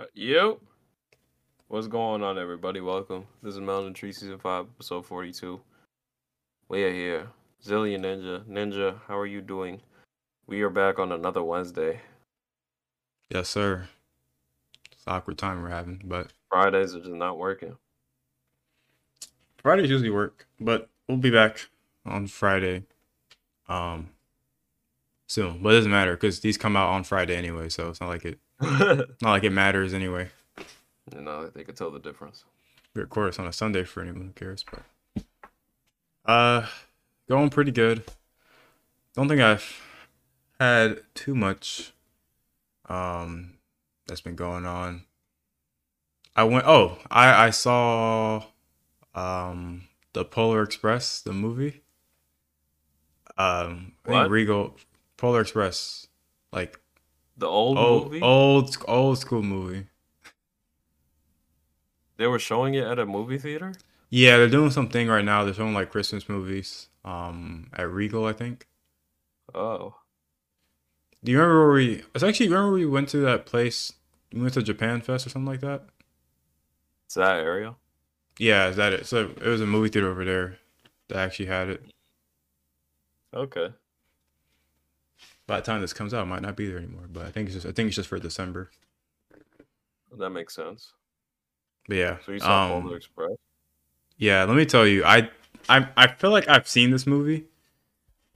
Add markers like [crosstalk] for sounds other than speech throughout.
Uh, yo, what's going on, everybody? Welcome. This is Melanintry Season 5, Episode 42. We are here. Zillion Ninja. Ninja, how are you doing? We are back on another Wednesday. Yes, sir. It's an awkward time we're having, but Fridays are just not working. Fridays usually work. But we'll be back on Friday, um, soon. But it doesn't matter because these come out on Friday anyway, so it's not like it, [laughs] not like it matters anyway. You know, they could tell the difference. We record this on a Sunday for anyone who cares, but uh, going pretty good. Don't think I've had too much um that's been going on. I went. Oh, I I saw um the Polar Express, the movie. Um, I think Regal Polar Express, like The old old movie? old old school movie. They were showing it at a movie theater? Yeah, they're doing something right now. They're showing like Christmas movies um at Regal, I think. Oh. Do you remember where we? It's actually remember we went to that place. We went to Japan Fest or something like that. It's that area? Yeah, is that it? So it was a movie theater over there that actually had it. Okay. By the time this comes out, it might not be there anymore. But I think it's just I think it's just for December. That makes sense. But yeah, So you saw um, Polar Express? yeah. Let me tell you, I I I feel like I've seen this movie,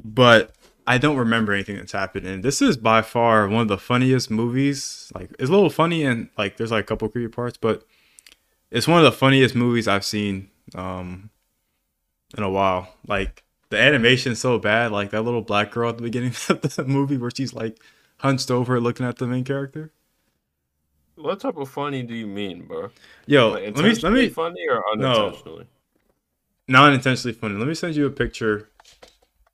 but I don't remember anything that's happened. And this is by far one of the funniest movies. Like it's a little funny and like there's like a couple creepy parts, but it's one of the funniest movies I've seen um in a while. Like the animation's so bad. Like that little black girl at the beginning [laughs] of the movie where she's like hunched over looking at the main character. What type of funny do you mean, bro? Yo, Like, let me let me funny or No. not intentionally funny. Let me send you a picture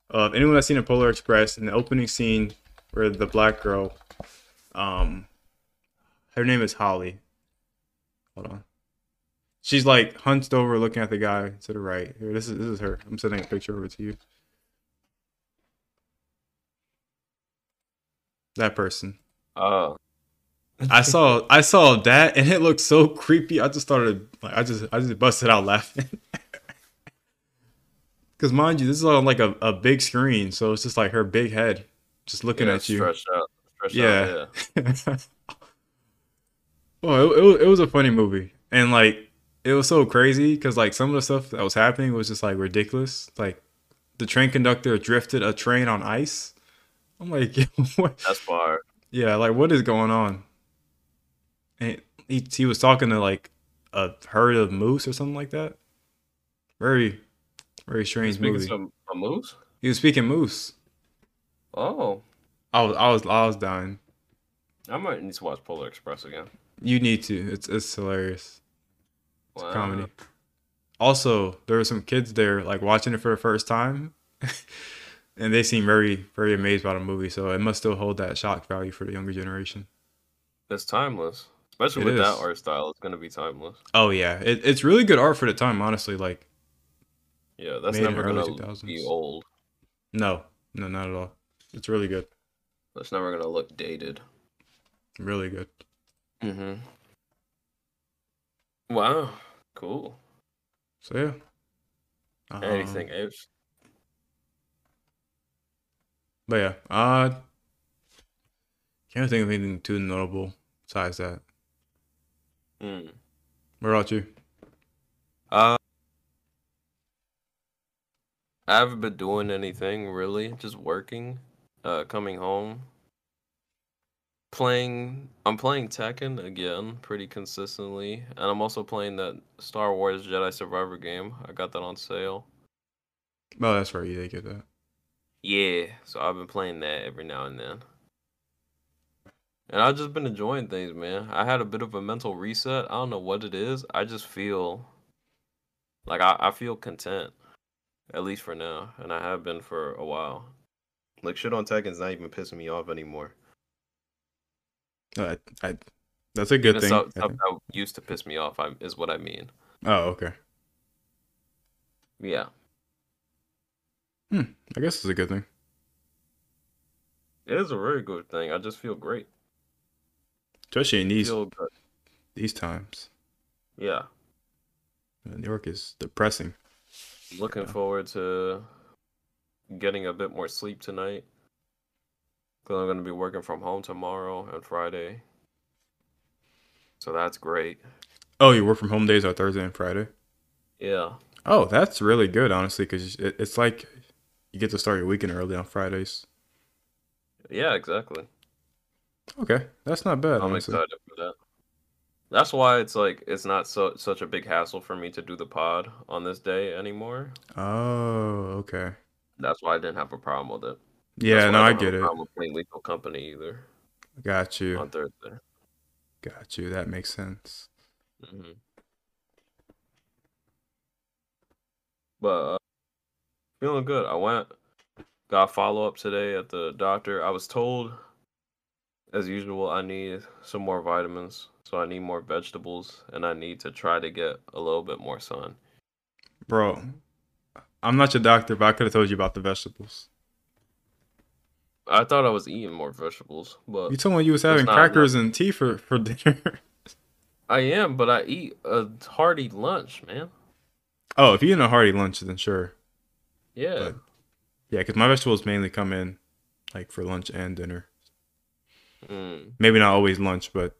of anyone that's seen a Polar Express in the opening scene where the black girl, um, her name is Holly. Hold on. She's like hunched over, looking at the guy to the right. Here, this is this is her. I'm sending a picture over to you. That person. Oh. I saw I saw that and it looked so creepy. I just started like I just I just busted out laughing. [laughs] Cause mind you, this is on like a, a big screen, so it's just like her big head just looking yeah, at you. Stretched out. Stretched Yeah. out, yeah. [laughs] well, it, it, it was a funny movie, and like it was so crazy because like some of the stuff that was happening was just like ridiculous. Like the train conductor drifted a train on ice. I'm like, [laughs] what? That's fire. Yeah, like what is going on? And he he was talking to like a herd of moose or something like that. Very, very strange Speaking movie. some a moose? He was speaking moose. Oh, I was I was I was dying. I might need to watch Polar Express again. You need to. It's it's hilarious. It's Wow. comedy. Also, there were some kids there like watching it for the first time, [laughs] and they seem very very amazed by the movie. So it must still hold that shock value for the younger generation. It's timeless, especially It with that art style. It's gonna be timeless. Oh yeah, it, it's really good art for the time. Honestly, like Yeah, that's never gonna 2000s. be old. no, no, not at all. It's really good. That's never gonna look dated. Really good. Mm-hmm. Wow. Cool. So yeah. Um, Anything else? But yeah, uh, can't think of anything too notable besides that. Mm. What about you? Uh, I haven't been doing anything really. Just working. Uh, coming home. Playing. I'm playing Tekken again, pretty consistently, and I'm also playing that Star Wars Jedi Survivor game. I got that on sale. Oh, that's right. Yeah, they get that. Yeah, so I've been playing that every now and then. And I've just been enjoying things, man. I had a bit of a mental reset. I don't know what it is. I just feel like I, I feel content. At least for now. And I have been for a while. Like shit on Tekken's not even pissing me off anymore. Uh, I, I, that's a good thing. Stuff, stuff that used to piss me off I, is what I mean. Oh, okay. Yeah. I guess it's a good thing. It is a very good thing. I just feel great. Especially in these these times. Yeah. New York is depressing. Looking forward to getting a bit more sleep tonight. Because I'm going to be working from home tomorrow and Friday. So that's great. Oh, you work from home days are Thursday and Friday? Yeah. Oh, that's really good, honestly, because it, it's like you get to start your weekend early on Fridays. Yeah, exactly. Okay, that's not bad. I'm honestly. excited for that. That's why it's like it's not so such a big hassle for me to do the pod on this day anymore. Oh, okay. That's why I didn't have a problem with it. Yeah, That's no, I don't get it. problem with playing Lethal Company either Got you. on Thursday. Got you. That makes sense. Mm-hmm. But uh, feeling good. I went, got follow up today at the doctor. I was told, as usual, I need some more vitamins. So I need more vegetables, and I need to try to get a little bit more sun. Bro, I'm not your doctor, but I could have told you about the vegetables. I thought I was eating more vegetables, but You told me you was having crackers and tea for, for dinner. [laughs] I am. But I eat a hearty lunch, man. oh, if you eat a hearty lunch, then sure. Yeah. But- Yeah, because my vegetables mainly come in like for lunch and dinner. Mm. Maybe not always lunch, but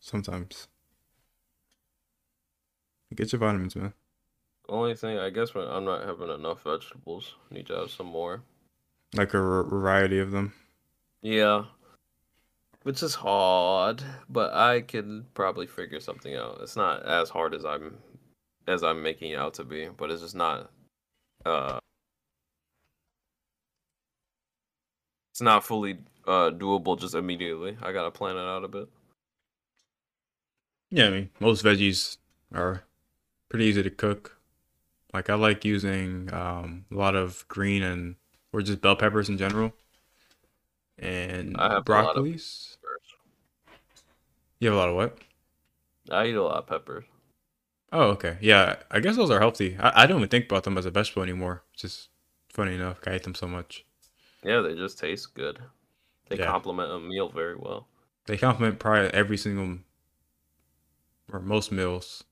sometimes. Get your vitamins, man. Only thing I guess when I'm not having enough vegetables, need to have some more. Like a r- variety of them. Yeah. Which is hard, but I could probably figure something out. It's not as hard as I'm as I'm making it out to be, but it's just not uh it's not fully uh doable just immediately. I gotta plan it out a bit. Yeah, I mean, most veggies are pretty easy to cook. Like I like using um, a lot of green and or just bell peppers in general, and I have a broccolis. You have a lot of what? I eat a lot of peppers. Oh, okay. Yeah, I guess those are healthy. I, I don't even think about them as a vegetable anymore, which is funny enough. I eat them so much. Yeah, they just taste good. They Yeah. complement a meal very well. They complement probably every single or most meals.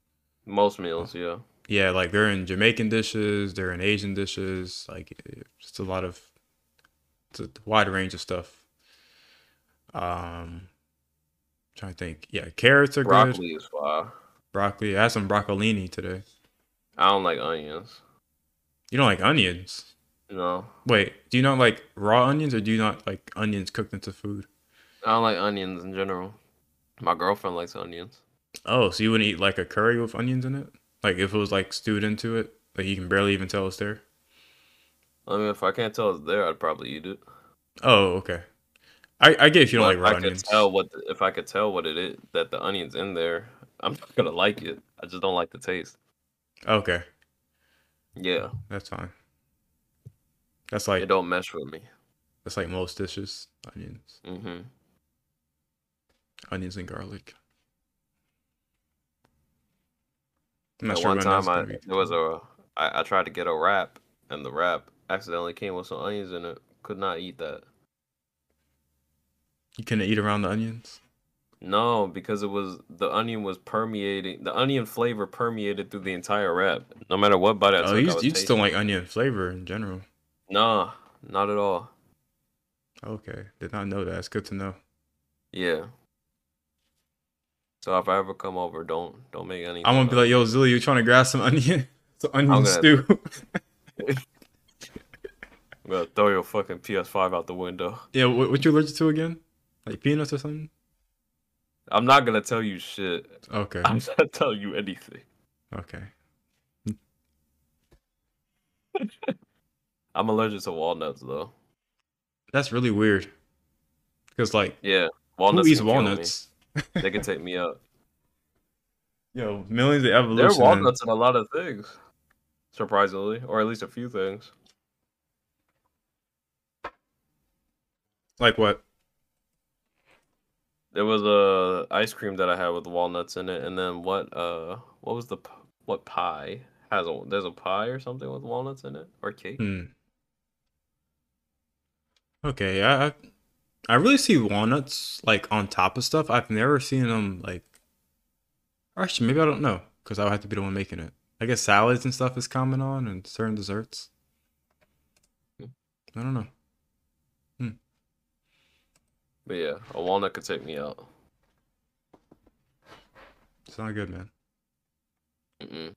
Most meals, yeah. Yeah, like they're in Jamaican dishes, they're in Asian dishes, like just a lot of it's a wide range of stuff. Um trying to think. Yeah, carrots are good. Broccoli is fire. Broccoli. I had some broccolini today. I don't like onions. You don't like onions. No. Wait, do you not like raw onions or do you not like onions cooked into food? I don't like onions in general. My girlfriend likes onions. Oh, so you wouldn't eat like a curry with onions in it? Like if it was like stewed into it, like you can barely even tell it's there? I mean, if I can't tell it's there, I'd probably eat it. Oh, okay. I, I get if you don't But like raw I onions. could tell what the, if I could tell what it is that the onion's in there, I'm not gonna like it. I just don't like the taste. Okay, Yeah, that's fine. That's like it don't mesh with me. that's like most dishes. Onions. Mm hmm Onions and garlic. I'm At sure one time, I there was a I, I tried to get a wrap, and the wrap accidentally came with some onions in it. Could not eat that. You couldn't eat around the onions? No, because it was the onion was permeating. The onion flavor permeated through the entire wrap. No matter what bite I oh, took, Oh, I you, was you just like onion flavor in general. Nah, not at all. Okay, did not know that. It's good to know. Yeah. So if I ever come over, don't don't make any. I'm gonna be like, yo, Zilly, you trying to grab some [laughs] onion, some onion gonna- stew? [laughs] I'm gonna throw your fucking PS5 out the window. yeah, what, what you allergic to again? Like peanuts or something? I'm not gonna tell you shit. Okay, I'm [laughs] not gonna tell you anything. okay. I'm allergic to walnuts though. That's really weird. Because like, Yeah, who walnuts. eats can me. walnuts? They can take me out. [laughs] Yo, millions of evolution. There are and- walnuts in a lot of things, surprisingly, or at least a few things. Like what? There was a ice cream that I had with walnuts in it, and then what? Uh, what was the what pie has a? There's a pie or something with walnuts in it, or cake. Hmm. Okay, I, I I really see walnuts like on top of stuff. I've never seen them like. Actually, maybe I don't know because I would have to be the one making it. I guess salads and stuff is common on and certain desserts. I don't know. Hmm. But yeah, a walnut could take me out. It's not good, man. Mm-mm.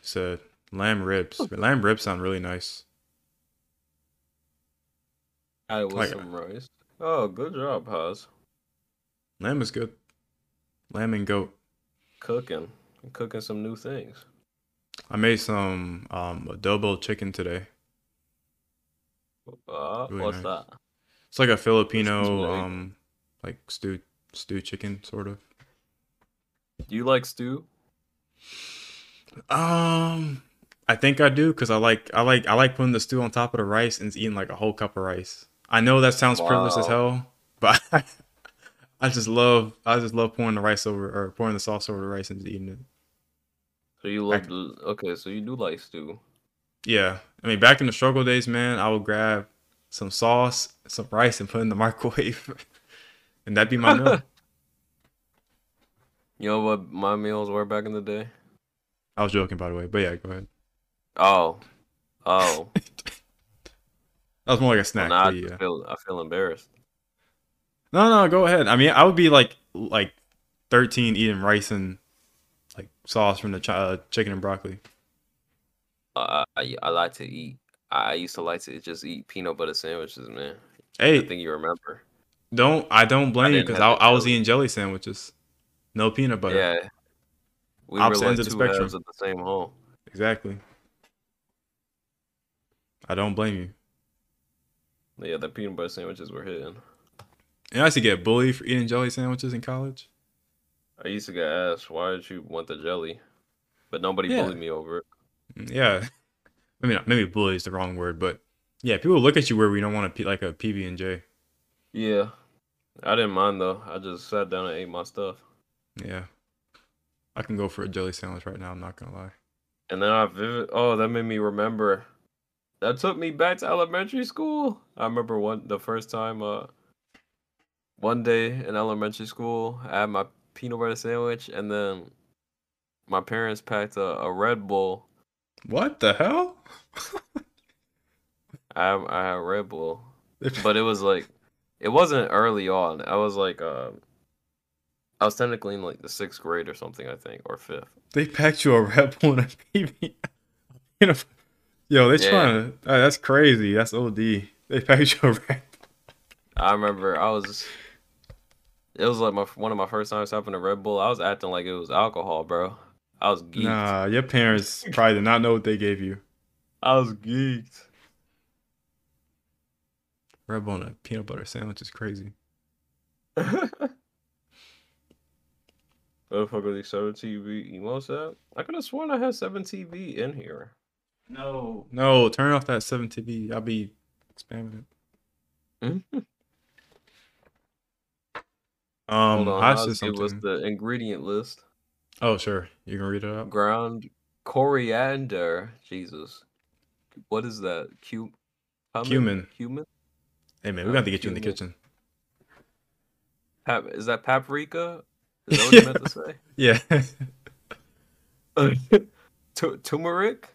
So lamb ribs. Lamb ribs sound really nice. I with Like- some rice. Oh, good job, Haas. Lamb is good. Lamb and goat. Cooking, cooking some new things. I made some um adobo chicken today. Uh, Really what's nice. that? It's like a Filipino um like stew stew chicken sort of. Do you like stew? Um I think I do because I like I like I like putting the stew on top of the rice and eating like a whole cup of rice. I know that sounds privileged as hell, [laughs] but I just love I just love pouring the rice over or pouring the sauce over the rice and just eating it. So you love the okay? So you do like stew. Yeah. I mean back in the struggle days, man, I would grab some sauce, some rice and put it in the [laughs] microwave. and that'd be my meal. [laughs] You know what my meals were back in the day? I was joking by the way, but yeah, go ahead. Oh, oh. That was more like a well, snack. now I yeah. feel I feel embarrassed. No, no, go ahead. I mean, I would be like like 13 eating rice and like sauce from the chi- uh, chicken and broccoli. Uh, I I like to eat. I used to like to just eat peanut butter sandwiches, man. I Hey, think you remember. don't I don't blame you because I, I was eating jelly sandwiches, no peanut butter. Yeah. We Opposite were like ends of the spectrum. of the same hole. Exactly. I don't blame you. Yeah, the peanut butter sandwiches were hitting. And I used to get bullied for eating jelly sandwiches in college. I used to get asked, "Why did you want the jelly?" But nobody Yeah. bullied me over it. Mm, Yeah, [laughs] I mean maybe bully is the wrong word, but yeah, people look at you where we don't want to like a PB and J. Yeah, I didn't mind though. I just sat down and ate my stuff. Yeah, I can go for a jelly sandwich right now. I'm not gonna lie. And then I vivid. Oh, that made me remember. That took me back to elementary school. I remember one the first time. Uh, one day in elementary school, I had my peanut butter sandwich, and then my parents packed a, a Red Bull. What the hell? I had, I had Red Bull, [laughs] but it was like, it wasn't early on. I was like, uh, I was technically in like the sixth grade or something, I think, or fifth. They packed you a Red Bull and a PB. You know, yo, they Yeah. trying to. uh, that's crazy. That's OD. They packed [laughs] your a Red. I remember I was. It was like my one of my first times having a Red Bull. I was acting like it was alcohol, bro. I was geeked. Nah, your parents probably did not know what they gave you. I was geeked. Red Bull and a peanut butter sandwich is crazy. [laughs] Motherfucker, the seven TV emo set. I could have sworn I had seven TV in here. No, no, turn off that seven TV. I'll be spamming it. Mhm. Um, Hold on, I Oz, said give us something. the ingredient list. Oh, sure. You can read it out. Ground coriander. Jesus, what is that? Cu- Cumin. Cumin. Hey man, we Uh, got to get you in the kitchen. Pap- is that paprika? Is that what you meant to [laughs] say? Yeah. [laughs] Tu- turmeric.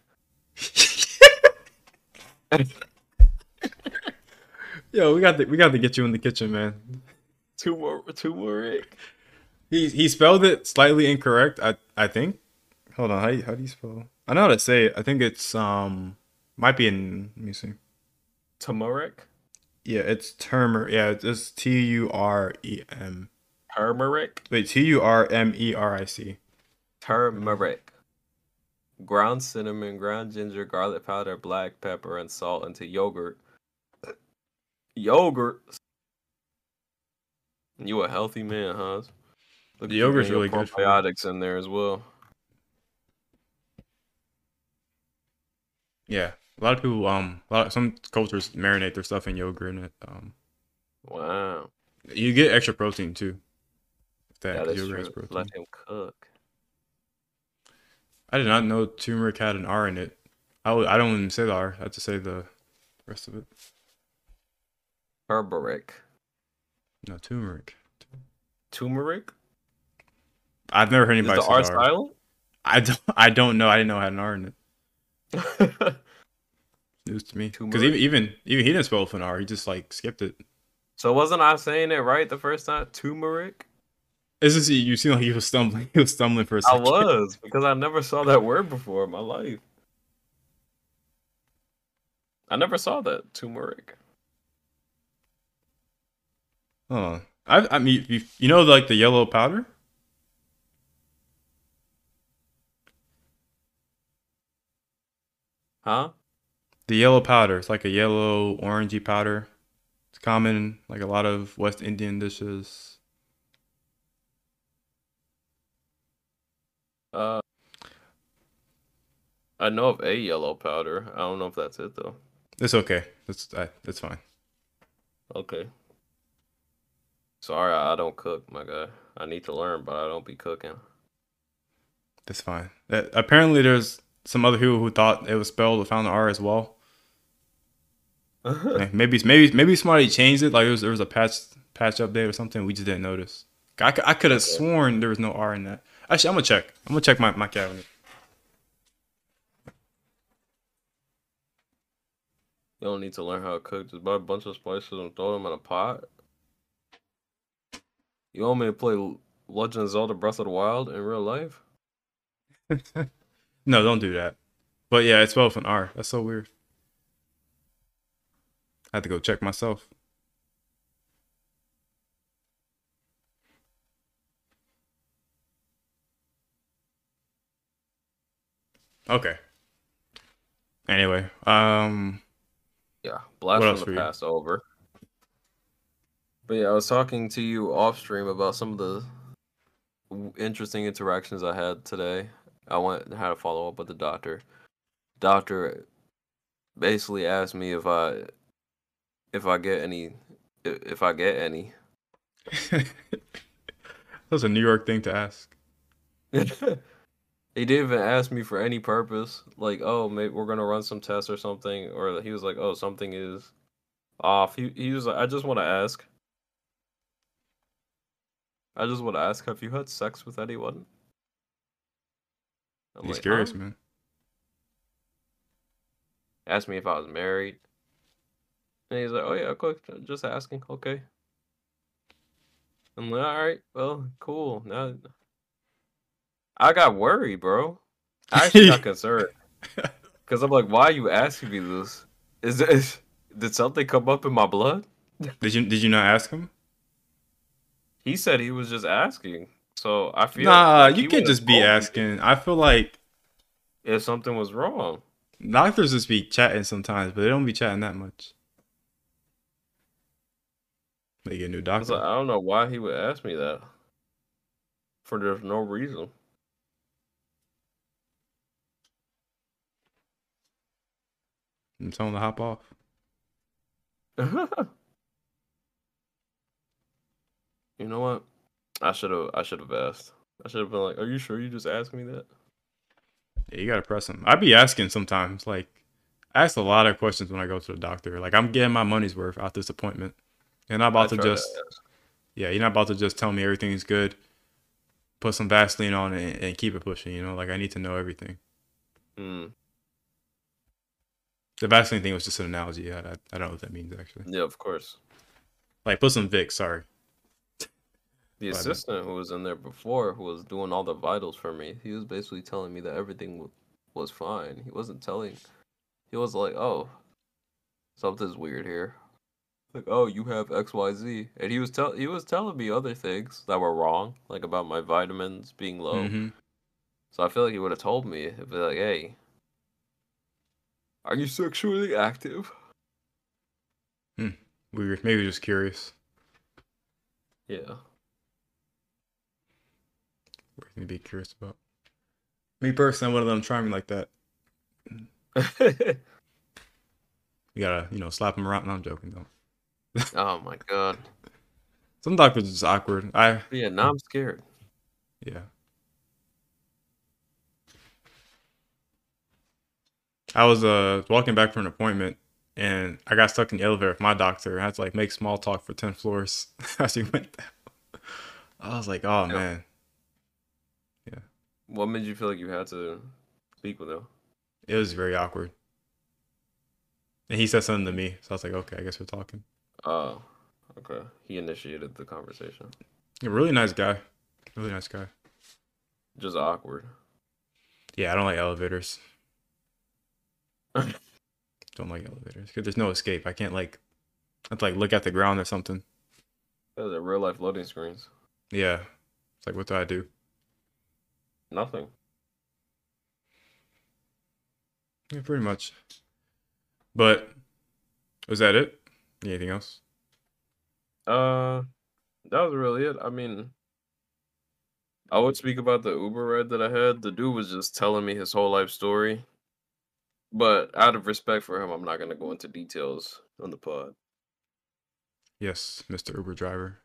Yo, we got to we got to get you in the kitchen, man. Turmeric. He he spelled it slightly incorrect. I I think. Hold on. How you- how do you spell? I know how to say it. I think it's um might be in. Let me see. Turmeric. Yeah, it's turmer. Yeah, it's T U R E M. Turmeric. Wait, T U R M E R I C. Turmeric. Ground cinnamon, ground ginger, garlic powder, black pepper, and salt into yogurt. [clears throat] Yogurt. You a healthy man, huh? Look The yogurt's really good. Probiotics in there as well. Yeah, a lot of people um a lot, some cultures marinate their stuff in yogurt and it um Wow. you get extra protein too. That That is yogurt has true. protein. Let him cook. I did not know turmeric had an R in it. I, I don't even say the R. I have to say the rest of it. Herberic. No, turmeric. Turmeric? I've never heard Is anybody the say R R. silent? I don't. I don't know. I didn't know it had an R in it. [laughs] News to me. Because even even even he didn't spell it with an R. He just like skipped it. so wasn't I saying it right the first time? Turmeric? It's just you seem like he was stumbling. [laughs] He was stumbling for a second. I was because I never saw that word before in my life. I never saw that turmeric. On. I I mean you, you know like the yellow powder. Huh? The yellow powder. It's like a yellow orangey powder. It's common like a lot of West Indian dishes. Uh, I know of a yellow powder. I don't know if that's it though. It's okay. That's that's fine. Okay. Sorry, I don't cook, my guy. I need to learn, but I don't be cooking. That's fine. That, apparently, there's some other people who thought it was spelled without an R as well. [laughs] Eh, Maybe maybe maybe somebody changed it. Like it was, there was a patch patch update or something. We just didn't notice. I, I could have Okay. sworn there was no R in that. Actually, I'm gonna check. I'm gonna check my, my cabinet. You don't need to learn how to cook. Just buy a bunch of spices and throw them in a pot. You want me to play Legend of Zelda Breath of the Wild in real life? [laughs] no, don't do that. But yeah, it's spelled with an R. That's so weird. I had to go check myself. Okay. Anyway, um, Yeah, blast What from the you? past over. But yeah, I was talking to you off stream about some of the interesting interactions I had today. I went and had a follow up with the doctor. Doctor basically asked me if I if I get any if I get any. [laughs] [laughs] that's a New York thing to ask. [laughs] he didn't even ask me for any purpose. Like, oh, maybe we're gonna run some tests or something. Or he was like, oh, something is off. He he was like, I just want to ask. I just want to ask, have you had sex with anyone? I'm He's like, curious, "Huh?" man. Asked me if I was married. And he's like, oh yeah, quick, just asking. Okay. I'm like, all right, well, cool. Now, I got worried, bro. I [laughs] actually got concerned because I'm like, why are you asking me this? Is, is did something come up in my blood? Did you did you not ask him? He said he was just asking, so I feel Nah, like you can't just be asking. I feel like if something was wrong. doctors just be chatting sometimes, but they don't be chatting that much. They get new I like, I don't know why he would ask me that for there's no reason. I'm telling him to hop off. [laughs] you know what? I should have. I should have asked. I should have been like, "Are you sure you just asked me that?" Yeah, you gotta press him. I'd be asking sometimes. Like, I ask a lot of questions when I go to the doctor. Like, I'm getting my money's worth out this appointment, and I'm about I to just ask. yeah, you're not about to just tell me everything's good. Put some Vaseline on it and, and keep it pushing. You know, like I need to know everything. Mm, The Vaseline thing was just an analogy. I, I, I don't know what that means actually. yeah, of course. Like, put some Vicks. Sorry. [laughs] The But- assistant who was in there before, who was doing all the vitals for me, he was basically telling me that everything w- was fine. He wasn't telling. He was like, "Oh, something's weird here." Like, "Oh, you have X, Y, Z," and he was tell he was telling me other things that were wrong, like about my vitamins being low. Mhm. So I feel like he would have told me, if be like, "Hey, are you sexually active?" Hmm. Weird. Maybe just curious. Yeah. What can you be curious about? Me personally, I'm one of them trying me like that. [laughs] You gotta, you know, slap him around. No, I'm joking though. [laughs] oh my god. Some doctors are just awkward. I yeah, now I'm scared. yeah. I was uh walking back from an appointment and I got stuck in the elevator with my doctor. I had to like make small talk for ten floors [laughs] as we went down. I was like, oh Yeah. man, Yeah. What made you feel like you had to speak with him? it was very awkward. And he said something to me, so I was like, okay, I guess we're talking. Oh, okay. He initiated the conversation. A really nice guy, really nice guy. Just awkward. Yeah, I don't like elevators. Don't like elevators because there's no escape. I can't like, I have to like look at the ground or something. Those are real life loading screens. Yeah, it's like, what do I do? Nothing. Yeah, pretty much. But was that it? Anything else? Uh, that was really it. I mean, I would speak about the Uber ride that I had. The dude was just telling me his whole life story. But out of respect for him, I'm not gonna go into details on the pod. Yes, Mr. Uber driver.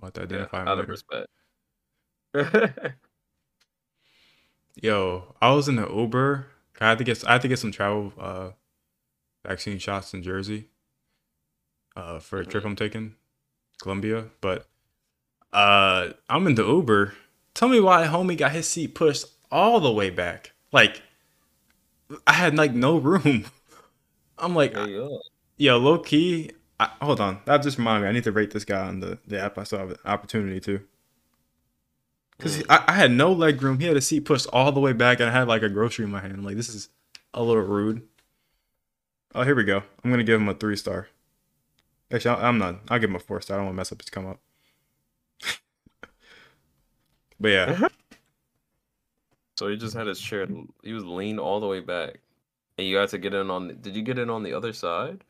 We'll have to Yeah, identify him out of respect. [laughs] Yo, I was in the Uber. I had to get I had to get some travel uh vaccine shots in Jersey. Uh for a trip I'm taking, Colombia. But uh I'm in the Uber. Tell me why homie got his seat pushed all the way back. Like I had like no room. [laughs] I'm like, yo, low key. I, hold on, that just reminded me. I need to rate this guy on the, the app. I saw an opportunity to. Cause I, I had no leg room. He had a seat pushed all the way back, and I had like a grocery in my hand. I'm like, this is a little rude. Oh, here we go. I'm gonna give him a three star. Actually, I'm not. I'll give him a four star. I don't want to mess up his come up. [laughs] but yeah, [laughs] So he just had his chair. He was leaned all the way back, and you had to get in on. The, did you get in on the other side?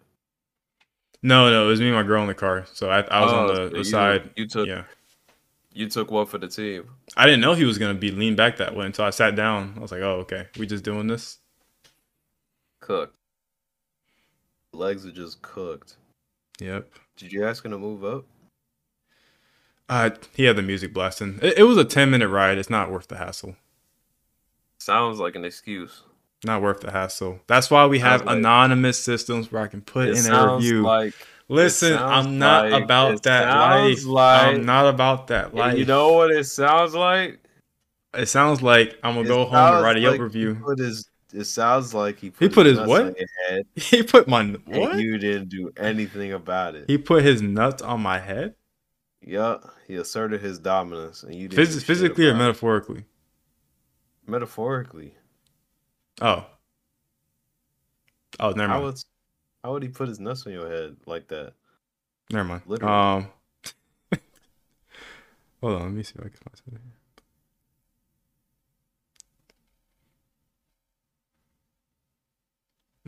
no, no, it was me and my girl in the car. So I, I was on Oh, the, so the you- side. You took. Yeah, You took one for the team. I didn't know he was gonna be leaned back that way until I sat down. I was like, oh, okay, we just doing this. Cooked. Legs are just cooked. Yep. Did you ask him to move up? Uh, he had the music blasting. It, it was a ten minute ride. It's not worth the hassle. Sounds like an excuse. Not worth the hassle. That's why we have like- anonymous systems where I can put in a review. like Listen, I'm not like- about that life. like- I'm not about that life. you know what it sounds like. it sounds like I'm gonna It go home and write a Yelp review. Put his. It sounds like he put, He put his nuts what? on head, [laughs] He put my and what? you didn't do anything about it. He put his nuts on my head. Yup, he asserted his dominance, and you didn't. Phys- physically or about it. Metaphorically? Oh. Oh, never How mind. would how would he put his nuts on your head like that? Never mind. Literally. Um. [laughs] hold on. Let me see if I can find something. here.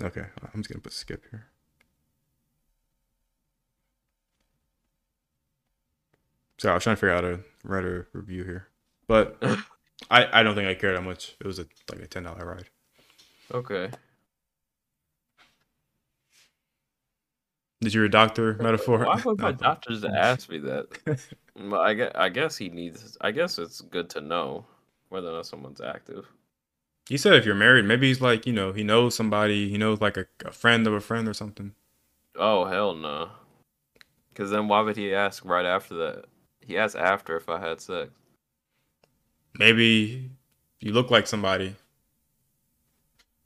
Okay, I'm just gonna put skip here. Sorry, I was trying to figure out how to write a review here, but [laughs] I I don't think I cared that much. It was a like a ten dollar ride. Okay. Did you your doctor [laughs] metaphor? Why would my No. doctors ask me that? [laughs] Well, I guess, I guess he needs. I guess it's good to know whether or not someone's active. He said if you're married, maybe he's like you know he knows somebody, he knows like a, a friend of a friend or something. Oh hell no! Because then why would he ask right after that? He asked after if I had sex. Maybe you look like somebody.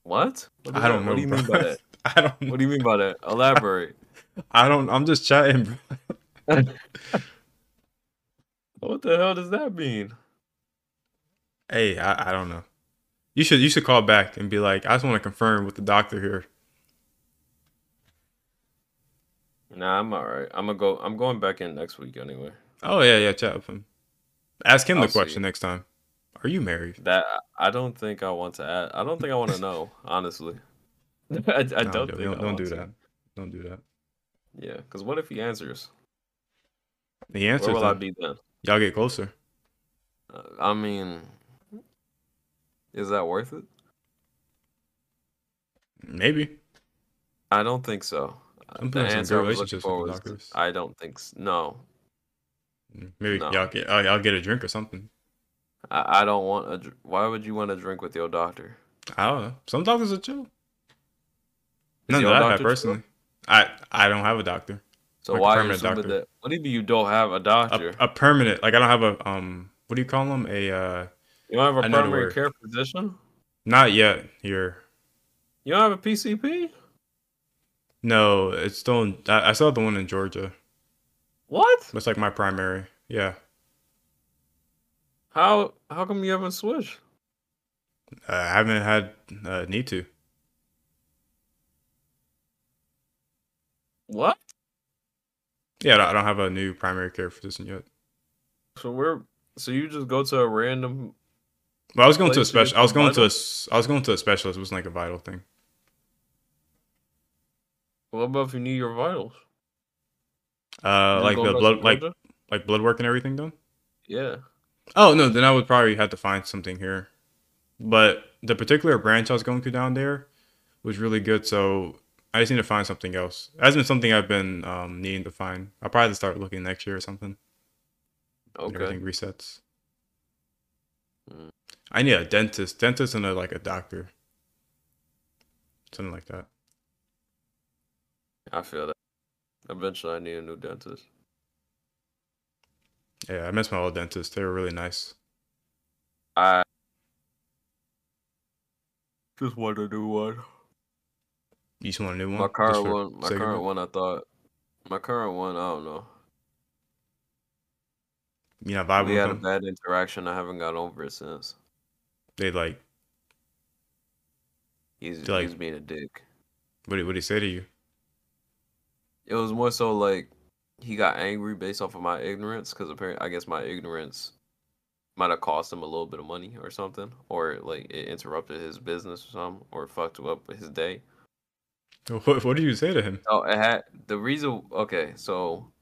What? What, is I don't that? know. What do you bro. mean by that? [laughs] I don't. What do you mean by that? [laughs] Elaborate. I don't. I'm just chatting, bro. [laughs] what the hell does that mean? Hey, I, I don't know. You should you should call back and be like, I just want to confirm with the doctor here. Nah, I'm alright. I'm gonna go. I'm going back in next week anyway. Oh yeah, yeah, chat with him. Ask him I'll the see. question next time. Are you married? That I don't think I want to add. I don't think I want to know. [laughs] Honestly, [laughs] I, I No, don't don't, think don't, I don't do to. that. Don't do that. Yeah, because what if he answers? The answer Where will I be then? y'all get closer. Uh, I mean, is that worth it? Maybe. I don't think so. Some The people have some answer I was looking for was. I don't think so. no. Maybe No. y'all get y'all get a drink or something. I, I don't want a. dr- Why would you want to drink with your doctor? I don't know. Some doctors are chill. None your that I have doctor true? personally. I I don't have a doctor. So Like a why are you permanent assuming doctor. that? What do you mean you don't have a doctor? A, a permanent like I don't have a um what do you call them a uh you don't have I a know the primary word. care physician? not yet here. You don't have a PCP? No, it's still in, I, I still have the one in Georgia. What? That's like my primary. Yeah, How how come you haven't switched? I haven't had uh, need to. What? Yeah, I don't- have a new primary care physician yet. So we're so you just go to a random Well, I was going to a special. I was going to a. I was going to a specialist. It wasn't like a vital thing. what about if you need your vitals? Uh, like the blood, like like blood work and everything done. Yeah. Oh no, then I would probably have to find something here. But the particular branch I was going to down there was really good, so I just need to find something else. It hasn't been something I've been um, needing to find. I'll probably start looking next year or something. Okay. Everything resets. Mm. I need a dentist, dentist, and a, like a doctor, something like that. I feel that. Eventually, I need a new dentist. Yeah, I miss my old dentist. They were really nice. I just want a new one. You just want a new one? My current for one, my sake current one, I thought. My current one, I don't know. You know, vibe We with had a bad interaction. I haven't got over it since. They like, He's They're like- he's being a dick. what did what did he say to you? It was more so like he got angry based off of my ignorance because apparently I guess my ignorance might have cost him a little bit of money or something, or like it interrupted his business or something, or fucked up his day. [laughs] What what did you say to him? Oh, it had the reason. Okay, so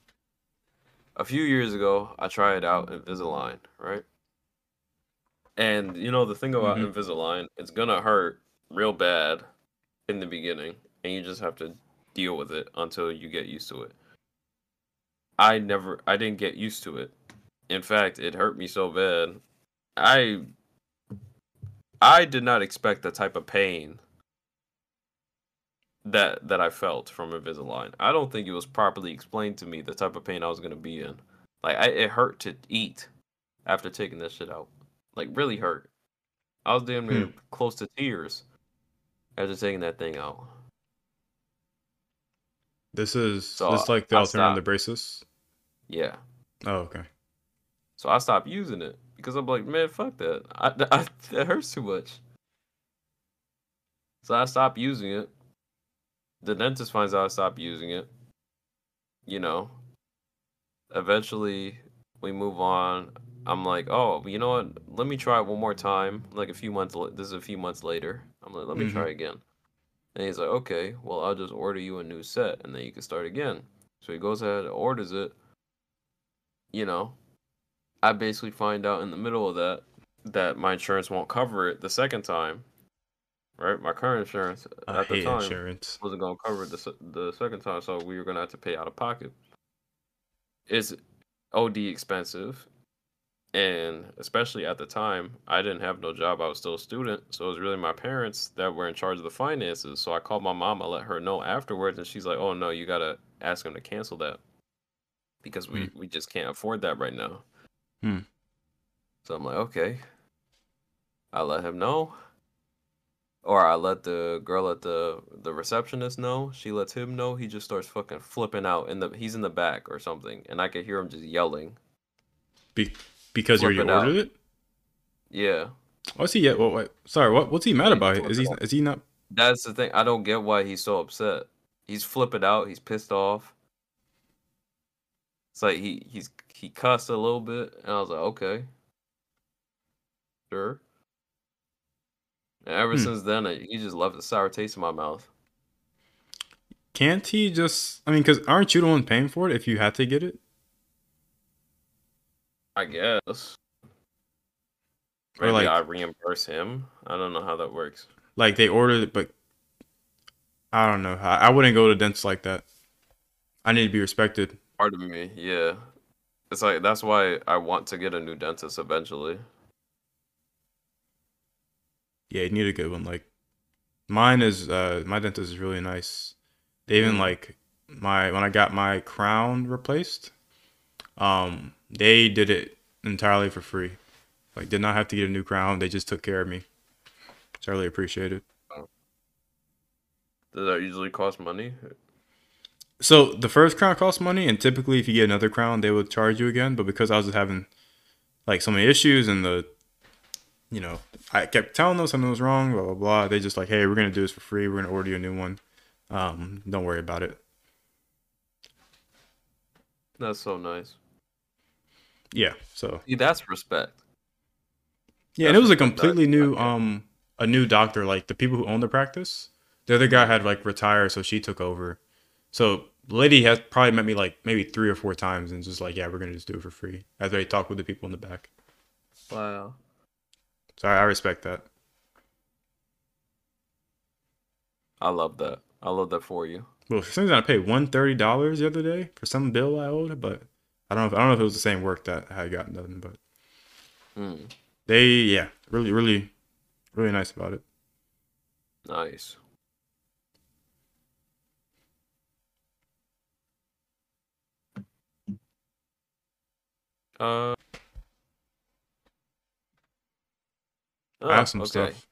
a few years ago, I tried out Invisalign, right? And you know the thing about Mhm. Invisalign, it's gonna hurt real bad in the beginning, and you just have to deal with it until you get used to it. I never, I didn't get used to it. In fact, it hurt me so bad. I, I did not expect the type of pain that that I felt from Invisalign. I don't think it was properly explained to me the type of pain I was gonna be in. Like I, it hurt to eat after taking this shit out. Like really hurt. I was damn near hmm. close to tears after taking that thing out. This is So, this is like the I alternative to braces. Yeah. Oh, okay. So I stopped using it because I'm like, man, fuck that. I, [laughs] I that hurts too much. So I stopped using it. The dentist finds out I stopped using it. You know. Eventually, we move on. I'm like, oh, you know what? Let me try it one more time. Like a few months. This is a few months later. I'm like, let me Mhm. try again. And he's like, okay, well, I'll just order you a new set, and then you can start again. So he goes ahead and orders it. You know, I basically find out in the middle of that that my insurance won't cover it the second time. Right, my current insurance I at the time insurance. wasn't gonna cover it the the second time, so we were gonna have to pay out of pocket. It's OD expensive, and especially at the time, I didn't have no job. I was still a student, so it was really my parents that were in charge of the finances. So I called my mom. I let her know afterwards, and she's like, "Oh no, you gotta ask him to cancel that because we we just can't afford that right now." Hmm. So I'm like, okay. I let him know. Or I let the girl at the the receptionist know. She lets him know. He just starts fucking flipping out in the he's in the back or something, and I could hear him just yelling. Be- because you already it out. ordered it. Yeah, What's he yet? What, what? Sorry, what? What's he mad about? Is he? Is he not? that's the thing. I don't get why he's so upset. He's flipping out. He's pissed off. It's like he he's he cussed a little bit, and I was like, okay, sure. And ever Hmm. since then, I- he just left a sour taste in my mouth. Can't he just? I mean, because aren't you the one paying for it if you had to get it? I guess. Or Maybe like- I reimburse him. I don't know how that works. Like they ordered it, but I don't know. I, I wouldn't go to dentists like that. I need to be respected. Part of me, yeah. It's like that's why I want to get a new dentist eventually. Yeah, you need a good one. Like Mine is uh my dentist is really nice. They even Mm. like my when I got my crown replaced, um, they did it entirely for free. Like did not have to get a new crown. They just took care of me. Which I really appreciated. Does that usually cost money? So the first crown costs money, and typically if you get another crown, they would charge you again. But because I was having like so many issues and the, you know, I kept telling them something was wrong, blah blah blah. They just like, hey, we're gonna do this for free. We're gonna order you a new one. Um, don't worry about it. That's so nice. Yeah. So See, that's respect. yeah, and it was a That's- that's- completely new um a new doctor. Like the people who own the practice, the other guy had like retired, so she took over. So lady has probably met me like maybe three or four times, and just like, yeah, we're gonna just do it for free. As they talk with the people in the back. Wow. So I I respect that. I love that. I love that for you. Well, for some reason I paid one thirty dollars the other day for some bill I owed, but I don't know. If, I don't know if it was the same work that I had gotten done, but Mm, they, yeah, really, really, really nice about it. nice. Uh. I oh, have some okay. stuff.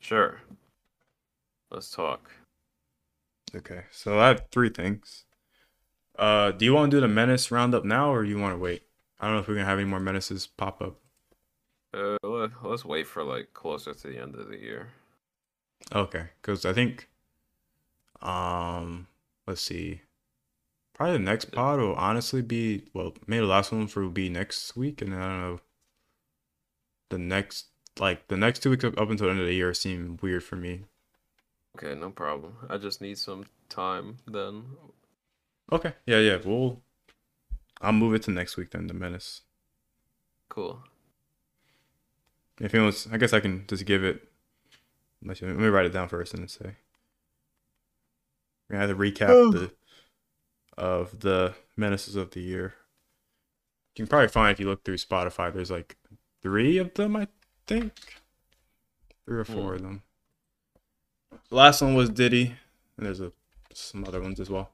Sure. Let's talk. Okay, so I have three things. Uh, do you want to do the menace roundup now, or do you want to wait? I don't know if we're gonna have any more menaces pop up. Uh, let, let's wait for like closer to the end of the year. Okay, because I think, um, let's see, probably the next pod will honestly be well, maybe the last one for will be next week, and I don't know. The next, like the next two weeks up, up until the end of the year seem weird for me. Okay, no problem. I just need some time then. Okay, yeah, yeah, we'll. I'll move it to next week then. The menace. Cool. If it was, I guess I can just give it. Let me write it down first and then say. We're gonna have to recap Oh. the of the menaces of the year. You can probably find if you look through Spotify. There's like three of them, I think, three or four Hmm. of them. The last one was Diddy, and there's a some other ones as well.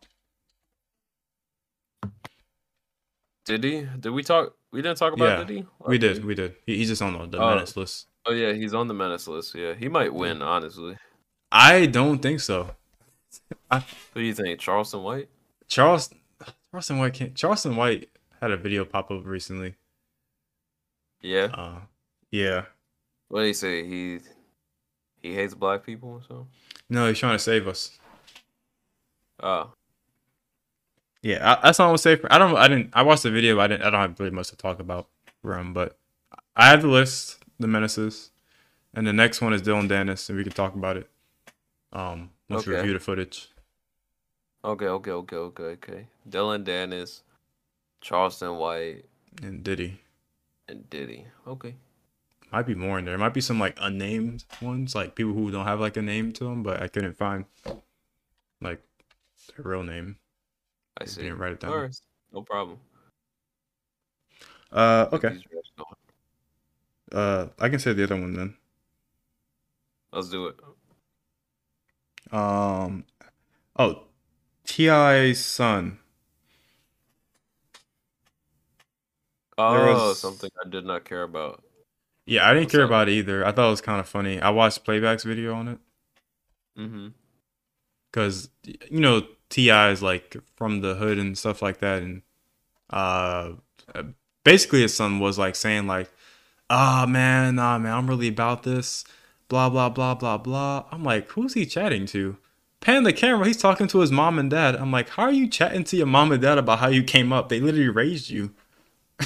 Did he? Did we talk? We didn't talk about Yeah, Diddy? We Or did, we did. He, he's just on the, the Oh. menace list. Oh yeah, he's on the menace list. Yeah, he might win. Honestly, I don't think so. [laughs] who do you think? Charleston White? Charles Charleston White can't. Charleston White had a video pop up recently. Yeah. Uh, yeah. What did he say? He he hates black people or something? No, he's trying to save us. Oh, Yeah, I, that's all I'm say. For, I don't. I didn't. I watched the video. But I didn't. I don't have really much to talk about for him. But I have the list, the menaces, and the next one is Dylan Dennis, and we can talk about it. Um, once we Okay. review the footage. okay, okay, okay, okay, okay. Dylan Dennis, Charleston White, And Diddy and Diddy. Okay. might be more in there. Might be some like unnamed ones, like people who don't have like a name to them, but I couldn't find like their real name. I see. didn't write it down. Alright, no problem. Uh, okay. these reps going. Uh, I can say the other one then. Let's do it. Um, oh, T.I.'s son. Oh, was- something I did not care about. Yeah, I didn't What's care up? about it either. I thought it was kind of funny. I watched Playback's video on it Mm-hmm. because you know Ti is like from the hood and stuff like that, and uh, basically his son was like saying like, "Ah man, nah man, I'm really about this." Blah blah blah blah blah. I'm like, who's he chatting to? Pan the camera. He's talking to his mom and dad. I'm like, how are you chatting to your mom and dad about how you came up? They literally raised you. [laughs]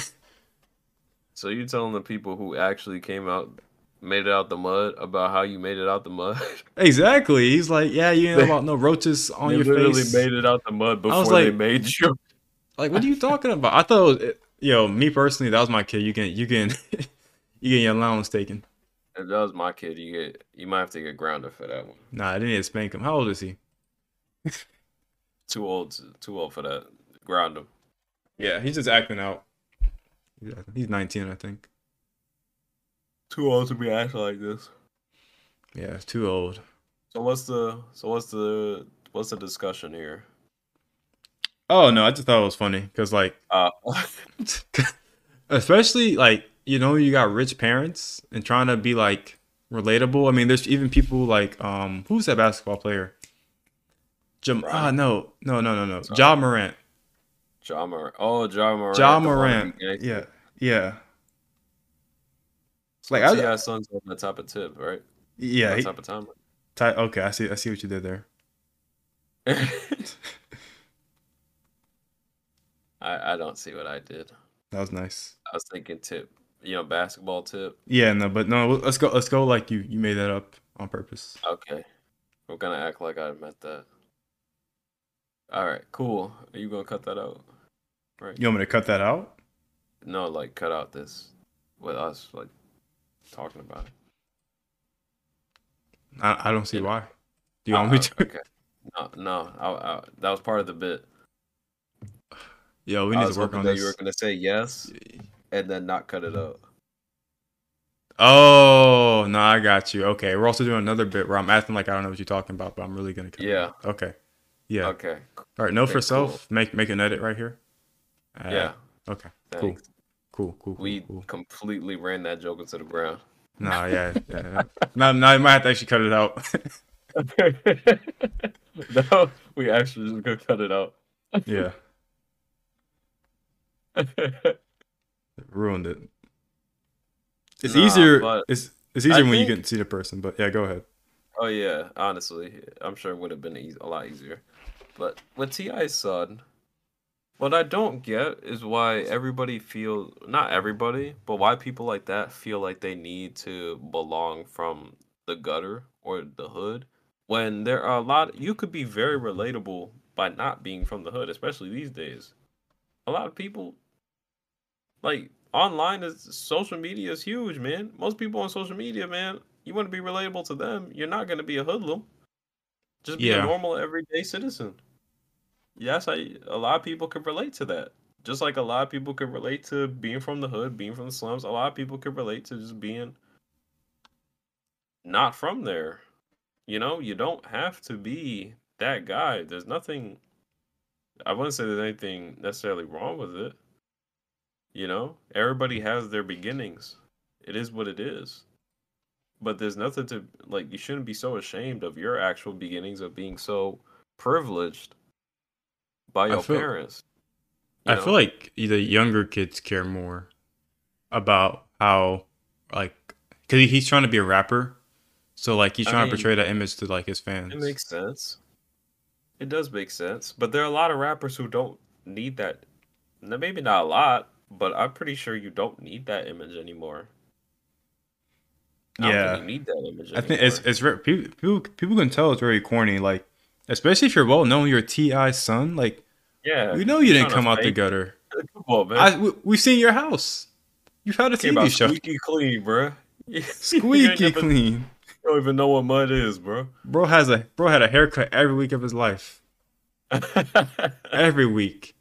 So you telling the people who actually came out, made it out the mud about how you made it out the mud? [laughs] Exactly. He's like, yeah, you ain't They- about no roaches on they your literally face. made it out the mud before was they like- made you. [laughs] Like, what are you talking about? I thought, it was, yo, me personally, that was my kid. You can, you can, [laughs] you get your allowance taken. If that was my kid, you get you might have to get grounded for that one. Nah, I didn't spank him. How old is he? Too old, too old for that. Ground him. Yeah, he's just acting out. He's 19, I think. Too old to be acting like this. Yeah, it's too old. So what's the so what's the what's the discussion here? Oh no, I just thought it was funny because like, Uh, [laughs] [laughs] especially like you know you got rich parents and trying to be like relatable. I mean, there's even people like um who's that basketball player? Jam- ah no no no no no Sorry. Ja Morant. John Morant. Oh, John Morant. Ja the wannabe Morant. Yeah yeah Like, I- T.I. Son's on the top of tip, right? yeah. He, type of time. ty- okay, I see I see what you did there. [laughs] [laughs] I I don't see what I did. That was nice. I was thinking tip, you know, basketball tip. Yeah no, but no, let's go let's go like you you made that up on purpose. Okay, we're gonna act like I meant that. All right, cool. Are you gonna cut that out? Right. You want me to cut that out? No, like cut out this with us like talking about it. I, I don't see why. Do you want me Uh, to? Okay. No, no. I, I, that was part of the bit. Yo, we need to work on that this. you were gonna say yes and then not cut it out. Oh no, I got you. Okay, we're also doing another bit where I'm acting like I don't know what you're talking about, but I'm really gonna. cut it Yeah. out. Okay. Yeah. Okay. All right. No Okay, for cool. self. Make make an edit right here. Uh, Yeah. Okay. Thanks. Cool. Cool. Cool. We cool. completely ran that joke into the ground. Nah. Yeah. yeah. now, now you might have to actually cut it out. [laughs] no, we actually just gonna cut it out. yeah. [laughs] Ruined it. It's Nah, easier. It's it's easier I when you can see the person. But yeah, go ahead. oh yeah, honestly, I'm sure it would have been a lot easier. But with Ti's son, what I don't get is why everybody feels not everybody, but why people like that feel like they need to belong from the gutter or the hood when there are a lot you could be very relatable by not being from the hood, especially these days. A lot of people like online is social media is huge, man. Most people on social media, man, you want to be relatable to them, you're not going to be a hoodlum. Just be Yeah. a normal everyday citizen. Yes, I a lot of people could relate to that. Just like a lot of people could relate to being from the hood, being from the slums. A lot of people could relate to just being not from there. You know, you don't have to be that guy. There's nothing I wouldn't say there's anything necessarily wrong with it. You know, everybody has their beginnings. It is what it is. But there's nothing to like you shouldn't be so ashamed of your actual beginnings of being so privileged by I your feel- parents. you I know? feel like the younger kids care more about how, like, because he's trying to be a rapper, so like he's I trying mean, to portray that image to like his fans. It makes sense. It does make sense, but there are a lot of rappers who don't need that. Now, Maybe not a lot, but I'm pretty sure you don't need that image anymore. I don't Yeah. need that image. I think it's it's people people can tell it's very corny. Like, especially if you're well known, you're Ti son. Like, yeah. we know you didn't come out the gutter. Come on, man. I we, we've seen your house. You've had a TV out show. squeaky clean, bro. [laughs] Squeaky clean. You don't even know what mud is, bro. Bro has a bro had a haircut every week of his life. [laughs] Every week.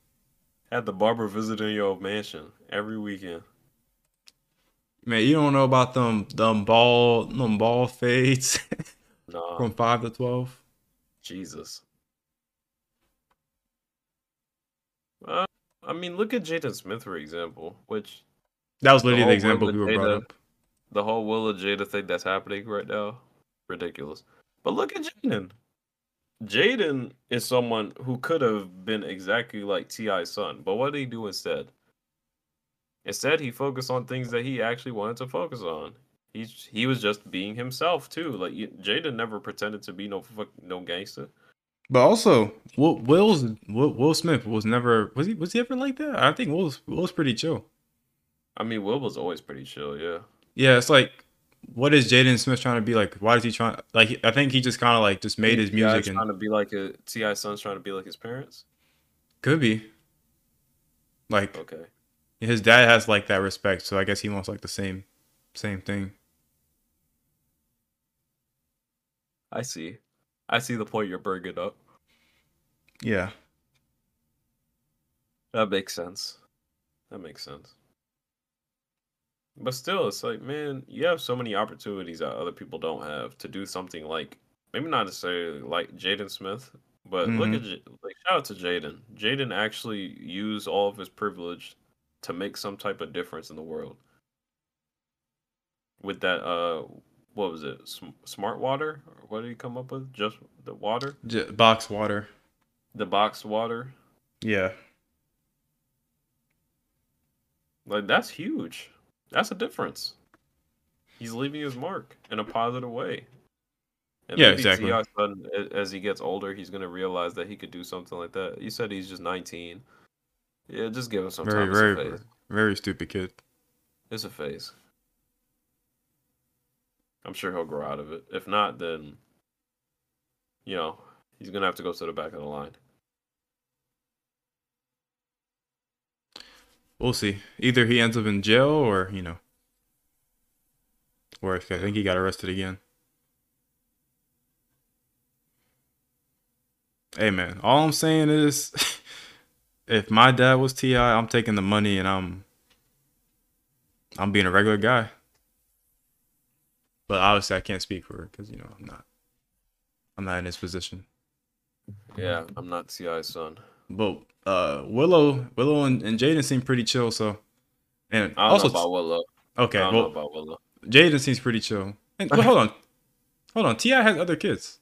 Had the barber visiting your mansion every weekend. Man, you don't know about them them ball them ball fades [laughs] Nah, from five to twelve. Jesus. Uh, I mean, look at Jaden Smith, for example, which That was literally the whole example we were of brought up. the whole Will of Jada thing that's happening right now, ridiculous. But look at Jaden. Jaden is someone who could have been exactly like Ti's son, but what did he do instead? Instead, he focused on things that he actually wanted to focus on. He's he was just being himself too. Like you- Jaden never pretended to be no fuck, no gangster. But also, Will, Will's Will, Will Smith was never was he was he ever like that? I think Will's Will's pretty chill. I mean, Will was always pretty chill. Yeah. Yeah, it's like, what is Jaden Smith trying to be like? Why is he trying? Like, I think he just kind of like just made his T.I. music and trying to be like a Ti son's trying to be like his parents. could be. Like Okay. his dad has like that respect, so I guess he wants like the same, same thing. I see. I see the point you're bringing up. Yeah, That makes sense. That makes sense. But still, it's like, man, you have so many opportunities that other people don't have to do something like maybe not necessarily like Jaden Smith, but look Mhm. at J- like shout out to Jaden. Jaden actually used all of his privilege to make some type of difference in the world. With that, uh, what was it? Smart water? Or what did he come up with? Just the water, J- box water. the boxed water. Yeah. Like that's huge. That's a difference. He's leaving his mark in a positive way. And Yeah, exactly. As he gets older, he's gonna realize that he could do something like that. You said he's just 19. Yeah, just give him some Very, time. It's very, a very, phase. very stupid kid. It's a phase. I'm sure he'll grow out of it. If not, then you know he's gonna have to go to the back of the line. We'll see. Either he ends up in jail or, you know, or I think he got arrested again. Hey man, all I'm saying is [laughs] if my dad was TI, I'm taking the money and I'm I'm being a regular guy. But obviously I can't speak for her cuz you know, I'm not I'm not in his position. Yeah, I'm not T.I.'s son. But uh Willow Willow and, and Jaden seem pretty chill so and I also about Willow. okay, I don't well know about Willow. Jaden seems pretty chill. And but hold on, hold on. Ti has other kids.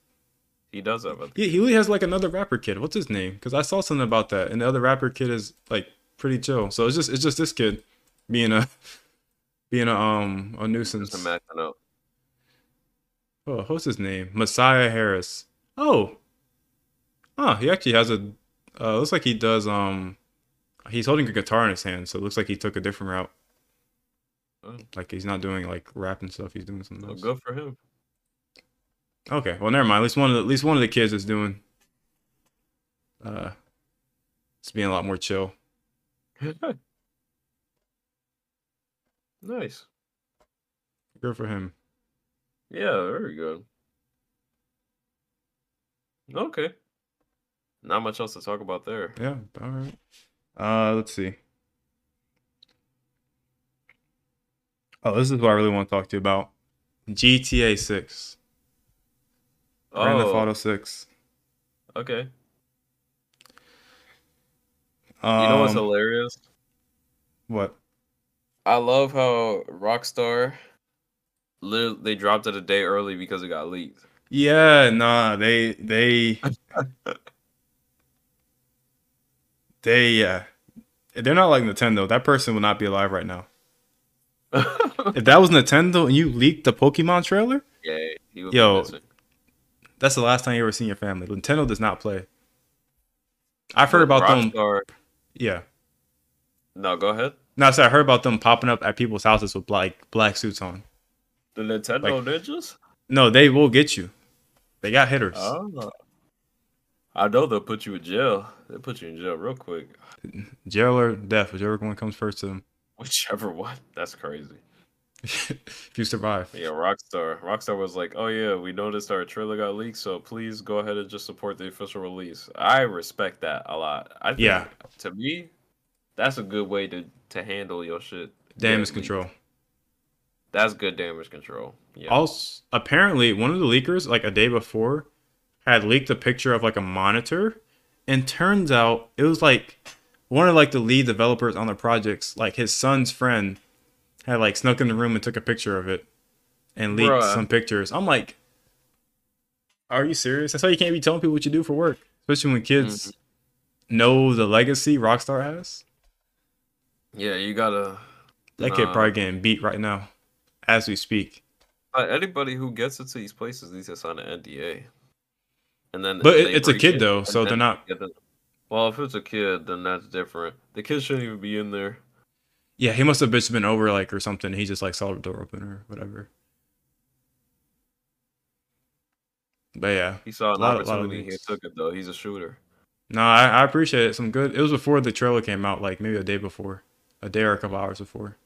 He does have a He he has like another rapper kid. What's his name? Because I saw something about that, and the other rapper kid is like pretty chill. So it's just it's just this kid being a [laughs] being a um a nuisance. just. Oh, what's his name? Messiah Harris. Oh, oh, he actually has a. Uh, looks like he does. Um, he's holding a guitar in his hand, so it looks like he took a different route. Oh. Like he's not doing like rap and stuff. He's doing something Well, else. good for him. Okay, well, never mind. At least one of the, at least one of the kids is doing. Uh, it's being a lot more chill. [laughs] nice. Good for him. Yeah, very good. Okay. Not much else to talk about there. Yeah. All right. Uh, let's see. Oh, this is what I really want to talk to you about. GTA Six. Grand Theft Auto Oh, Six. okay. Um, You know what's hilarious? what? I love how Rockstar lit- they dropped it a day early because it got leaked. Yeah, nah, they they [laughs] they yeah. They're not like Nintendo. That person would not be alive right now. [laughs] If that was Nintendo and you leaked the Pokemon trailer, yeah, Yo, that's the last time you ever seen your family. Nintendo does not play. I've heard about them. Yeah. No, go ahead. No, I said I heard about them popping up at people's houses with black black suits on. The Nintendo Like- Ninjas. No, they will get you. They got hitters. Oh. I know they'll put you in jail. They'll put you in jail real quick. Jail or death, whichever one comes first to them. [laughs] Whichever one. That's crazy. if you survive. Yeah, Rockstar. Rockstar was like, "Oh yeah, we noticed our trailer got leaked, so please go ahead and just support the official release." I respect that a lot. I think, Yeah. To me, that's a good way to to handle your shit. Damage control. That's good damage control. Yeah. Also, apparently, one of the leakers, like a day before, had leaked a picture of like a monitor, and turns out it was like one of like the lead developers on the projects, like his son's friend, had like snuck in the room and took a picture of it, and leaked Bruh. some pictures. I'm like, are you serious? That's why you can't be telling people what you do for work, especially when kids Mm-hmm. know the legacy Rockstar has. yeah, you gotta. That kid probably getting beat right now, as we speak. Uh, anybody who gets into these places needs to sign an NDA. And then, But it- it's a kid, it, though, so they're not- well, if it's a kid, then that's different. The kid shouldn't even be in there. Yeah, he must have just been over like or something. He just like saw the door open or whatever. But yeah, He saw an Lot of- lot of opportunity. He took it though. He's a shooter. no, I, I appreciate it. Some good. It was before the trailer came out, like maybe a day before, a day or a couple hours before.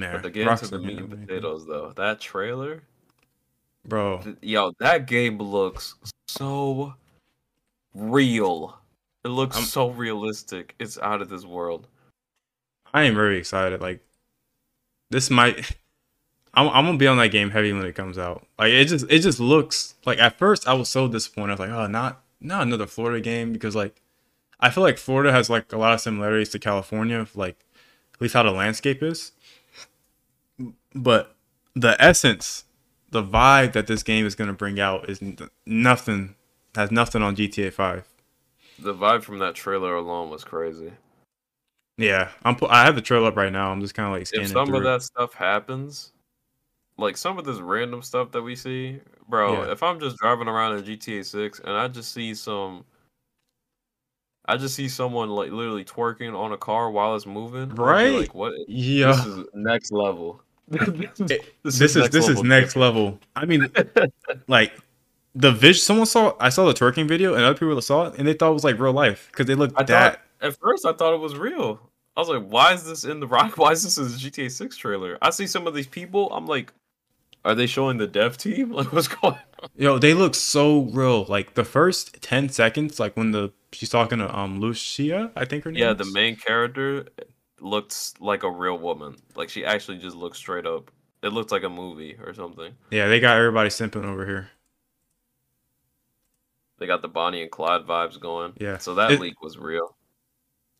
Yeah, But to get into the meat and potatoes, though, that trailer, bro. th- yo, that game looks so real. It looks I'm- so realistic. It's out of this world. I am very excited. Like this might. [laughs] I'm, I'm gonna be on that game heavy when it comes out. Like it just it just looks like at first I was so disappointed. I was like, oh, not not another Florida game because like I feel like Florida has like a lot of similarities to California, like at least how the landscape is. But the essence, the vibe that this game is gonna bring out is nothing has nothing on GTA Five. The vibe from that trailer alone was crazy. Yeah, I'm. pu- I have the trailer up right now. I'm just kind of like scanning If some through. of that stuff happens, like some of this random stuff that we see, bro. Yeah. If I'm just driving around in GTA Six and I just see some, I just see someone like literally twerking on a car while it's moving. Right? Like what? Yeah, This is next level. [laughs] this is, this is this is next level. I mean, [laughs] like the vis. Someone saw. I saw the twerking video, and other people saw it, and they thought it was like real life because they looked I that. thought at first I thought it was real. I was like, why is this in the rock? [laughs] Why is this in the GTA 6 trailer? I see some of these people. I'm like, are they showing the dev team? Like, what's going on? Yo, they look so real. Like the first ten seconds, like when the she's talking to um Lucia, I think her name. Yeah, the main character looked like a real woman. Like, she actually just looks straight up. It looks like a movie or something. Yeah, they got everybody simping over here. They got the Bonnie and Clyde vibes going. Yeah. So that It- leak was real.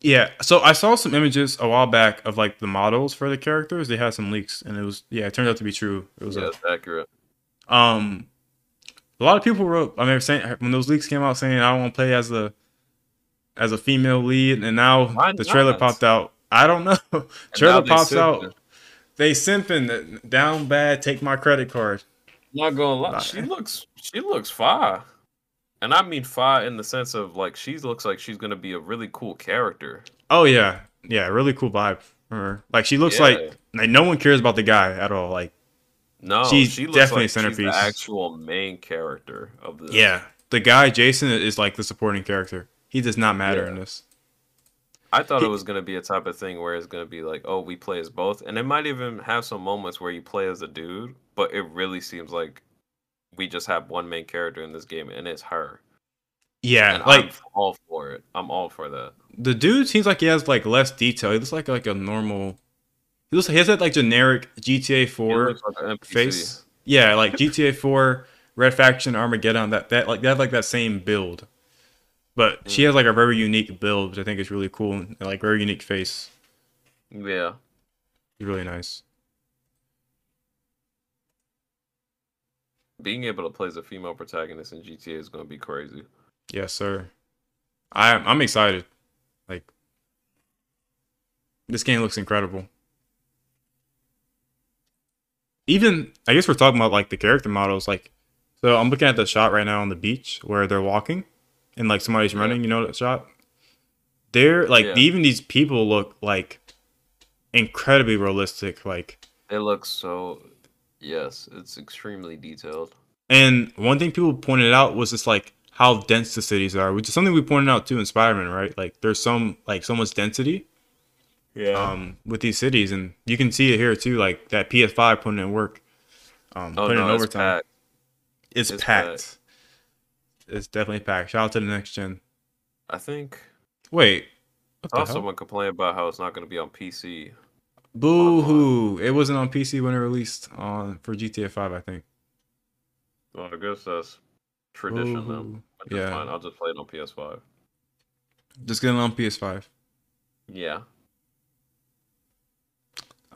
Yeah, so I saw some images a while back of like the models for the characters. They had some leaks, and it was yeah, it turned out to be true. It was Yeah, accurate. Um, a lot of people wrote. I mean, saying when those leaks came out, saying I don't want to play as a as a female lead, and now Why the trailer not? popped out. I don't know. [laughs] Trailer pops simping. out. They simping down bad. Take my credit card. Not gonna lie, she looks she looks fire, and I mean fire in the sense of like she looks like she's gonna be a really cool character. Oh yeah, yeah, really cool vibe. Like she looks Yeah. like like no one cares about the guy at all. Like No, She's she looks definitely like centerpiece. the actual main character of this. yeah, the guy Jason is like the supporting character. He does not matter Yeah. in this. I thought He- it was gonna be a type of thing where it's gonna be like, oh, we play as both, and it might even have some moments where you play as a dude, but it really seems like we just have one main character in this game, and it's her. Yeah, And like I'm all for it. I'm all for that. the dude seems like he has like less detail. He looks like like a normal. He looks he has that like generic GTA Four like face. Yeah, like GTA Four, Red Faction, Armageddon. That that like they have like that same build, but she Mm. has like a very unique build, which I think is really cool and like very unique face. Yeah. It's really nice. Being able to play as a female protagonist in GTA is gonna be crazy. Yes, sir. I I'm excited. Like this game looks incredible. Even I guess we're talking about like the character models. Like, so I'm looking at the shot right now on the beach where they're walking, and like somebody's Yeah. running. You know that shot? They're like Yeah. even these people look like incredibly realistic. Like, It looks so. Yes, it's extremely detailed. and one thing people pointed out was just like how dense the cities are, which is something we pointed out too in Spider-Man, right? Like, there's some like so much density Yeah. um, with these cities, and you can see it here too. Like that PS5 putting in work, um, oh putting in no, it's overtime. packed. It's, It's packed. packed. It's definitely packed. Shout out to the next gen. I think Wait, what I the saw hell? someone complain about how it's not gonna be on PC. Boo hoo! It wasn't on PC when it released on for GTA 5, I think. Well, I guess that's tradition. Boo-hoo. Which Yeah. fine. I'll just play it on PS5. Just get it on PS5. Yeah.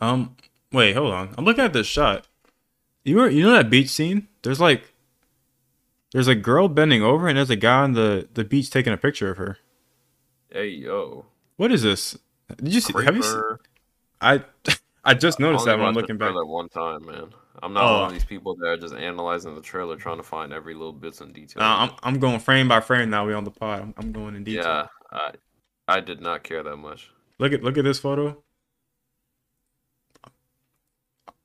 Um, wait, hold on. I'm looking at this shot. You were, you know that beach scene? There's like, there's a girl bending over, and there's a guy on the the beach taking a picture of her. Hey yo. What is this? Did you see? Have you seen? I [laughs] I just noticed I that when I'm looking back. trailer One time, man. I'm not Oh. one of these people that are just analyzing the trailer, trying to find every little bits and details. Uh, I'm I'm going frame by frame now. We on the pod. I'm, I'm going in detail. yeah, I, I did not care that much. Look at look at this photo.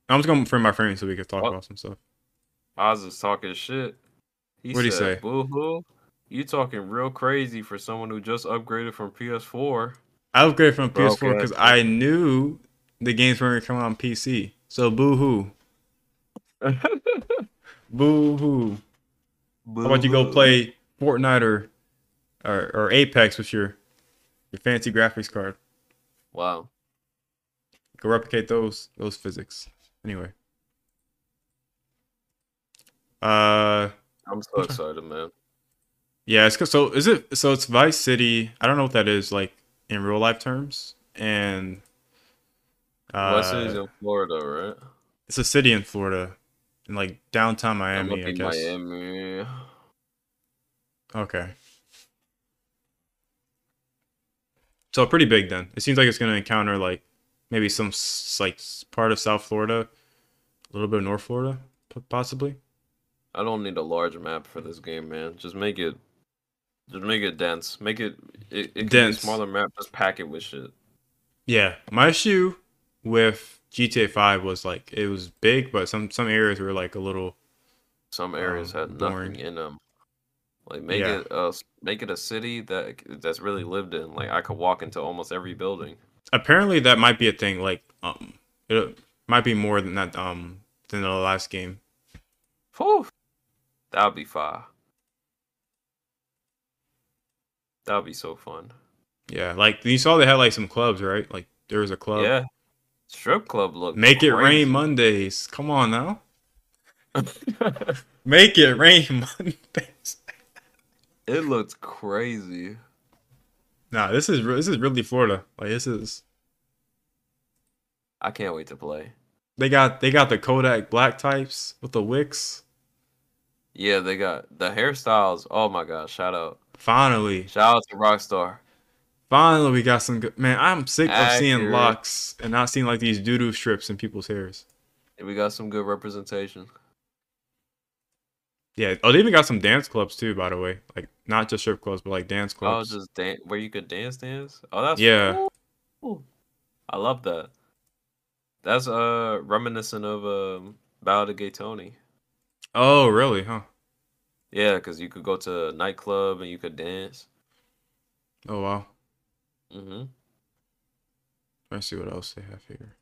I'm just going frame my friend so we can talk What? about some stuff. Oz is talking shit. He What'd he say? Boo hoo. You talking real crazy for someone who just upgraded from PS4. I upgraded from PS4 Okay. because I knew the games weren't coming on PC. So boo hoo, [laughs] boo hoo. How about you go play Fortnite or, or or Apex with your your fancy graphics card? Wow. Go replicate those those physics. Anyway, Uh, I'm so excited, man. yeah. It's 'cause- so is it? So it's Vice City. I don't know what that is like in real life terms, and West City's uh, in Florida, right? it's a city in Florida, in like downtown Miami. might I guess. Miami. Okay. So pretty big then. It seems like it's gonna encounter like maybe some like part of South Florida, a little bit of North Florida, possibly. I don't need a large map for this game, man. Just make it, just make it dense. Make it, it, it a Dense. smaller map. Just pack it with shit. Yeah, my issue with GTA 5 was like it was big, but some some areas were like a little Some areas Um, had boring. nothing in them. Like make Yeah. it uh make it a city that that's really lived in. Like I could walk into almost every building. apparently that might be a thing like um it might be more than that um than the last game. Whew. That would be fire. That would be so fun. Yeah, like you saw they had like some clubs, right? Like there was a club. Yeah. Strip club look. Make it rain Mondays. Come on now. [laughs] Make it rain Mondays. it looks crazy. Nah, this is this is really Florida. Like this is I can't wait to play. They got they got the Kodak Black types with the wicks. Yeah, they got the hairstyles. Oh my god, shout out. Finally, Shout out to Rockstar. finally we got some good man. I'm sick of seeing locks and not seeing like these doo doo strips in people's hairs. We got some good representation. Yeah. Oh, they even got some dance clubs too, by the way. Like not just strip clubs, but like dance oh, clubs. Oh, just dan- where you could dance, dance. Oh, that's Yeah. cool. I love that. That's uh reminiscent of um Ballad of Gay Tony. Oh, really? Huh? Yeah, because you could go to a nightclub and you could dance. Oh wow. Mm-hmm. Let's see what else they have here.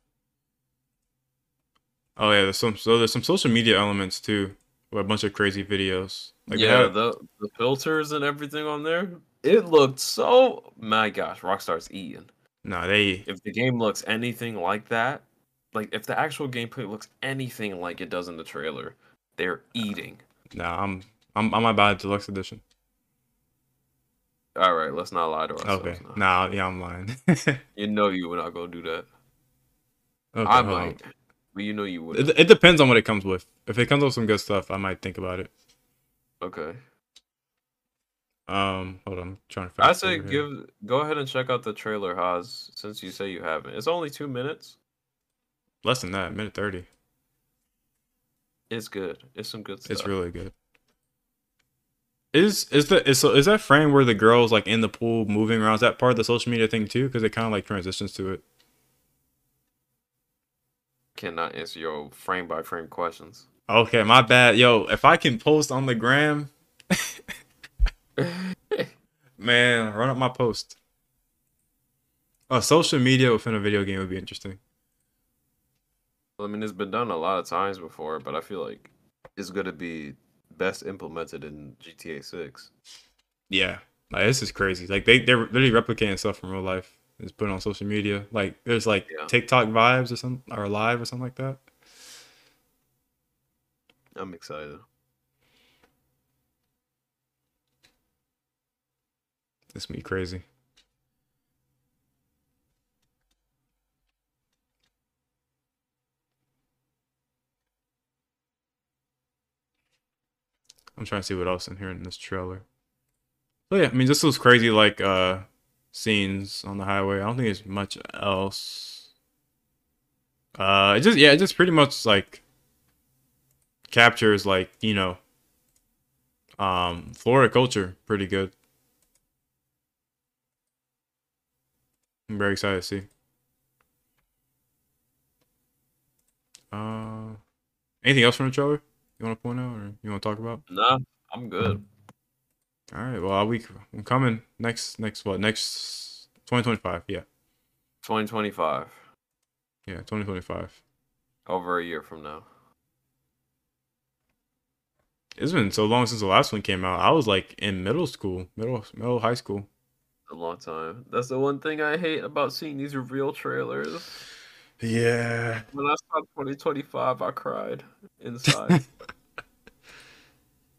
Oh yeah, there's some so there's some social media elements too, with a bunch of crazy videos. Like yeah, the the filters and everything on there. It looked so. My gosh, Rockstar's eating. nah, they If the game looks anything like that, like if the actual gameplay looks anything like it does in the trailer, they're eating. nah, I'm I'm I'm about deluxe edition. All right, let's not lie to ourselves. Okay, now. nah, yeah, I'm lying. [laughs] You know you would not go do that. I hold on. might, but you know you would. It, it depends on what it comes with. If it comes with some good stuff, I might think about it. Okay, Um, hold on, I'm trying to. I say give go ahead and check out the trailer, Haas. Since you say you haven't, it's only two minutes. Less than that, minute thirty. It's good. It's some good stuff. It's really good. Is is the is is that frame where the girl's like in the pool moving around? Is that part of the social media thing too? Because it kind of like transitions to it. Cannot answer your frame by frame questions. Okay, my bad. Yo, if I can post on the gram, [laughs] man, run up my post. A social media within a video game would be interesting. I mean, it's been done a lot of times before, but I feel like it's gonna be best implemented in GTA Six. Yeah, like this is crazy. Like they they're literally replicating stuff from real life. It's put on social media. Like there's like Yeah. TikTok vibes or something or live or something like that. I'm excited. This be crazy. I'm trying to see what else in here in this trailer. But yeah, I mean, this was crazy like uh scenes on the highway. I don't think there's much else. Uh, it just yeah, it just pretty much like captures like you know um Florida culture pretty good. I'm very excited to see. Uh, anything else from the trailer you want to point out or you want to talk about? Nah, I'm good. All right, well, week I'm coming next next what next 2025? Yeah, 2025, yeah, 2025. over a year from now. It's been so long since the last one came out. I was like in middle school, middle middle high school. A long time. That's the one thing I hate about seeing these reveal trailers. Yeah. When I saw 2025, I cried inside. [laughs]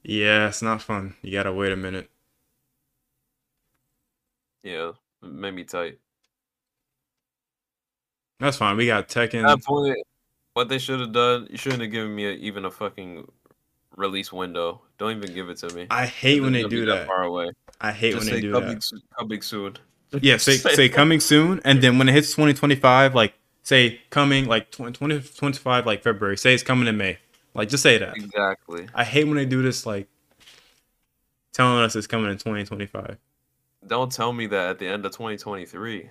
Yeah, it's not fun. You gotta wait a minute. Yeah, it made me tight. That's fine. We got Tekken. At that point, what they should have done, you shouldn't have given me a, even a fucking release window. Don't even give it to me. I hate when they do that. Far away. I hate Just when they do coming, that. coming soon. Yeah, [laughs] say say coming soon, and then when it hits 2025, like say coming like 20, 2025, like February. Say it's coming in May. Like just say that. Exactly. I hate when they do this, like telling us it's coming in 2025. Don't tell me that at the end of 2023.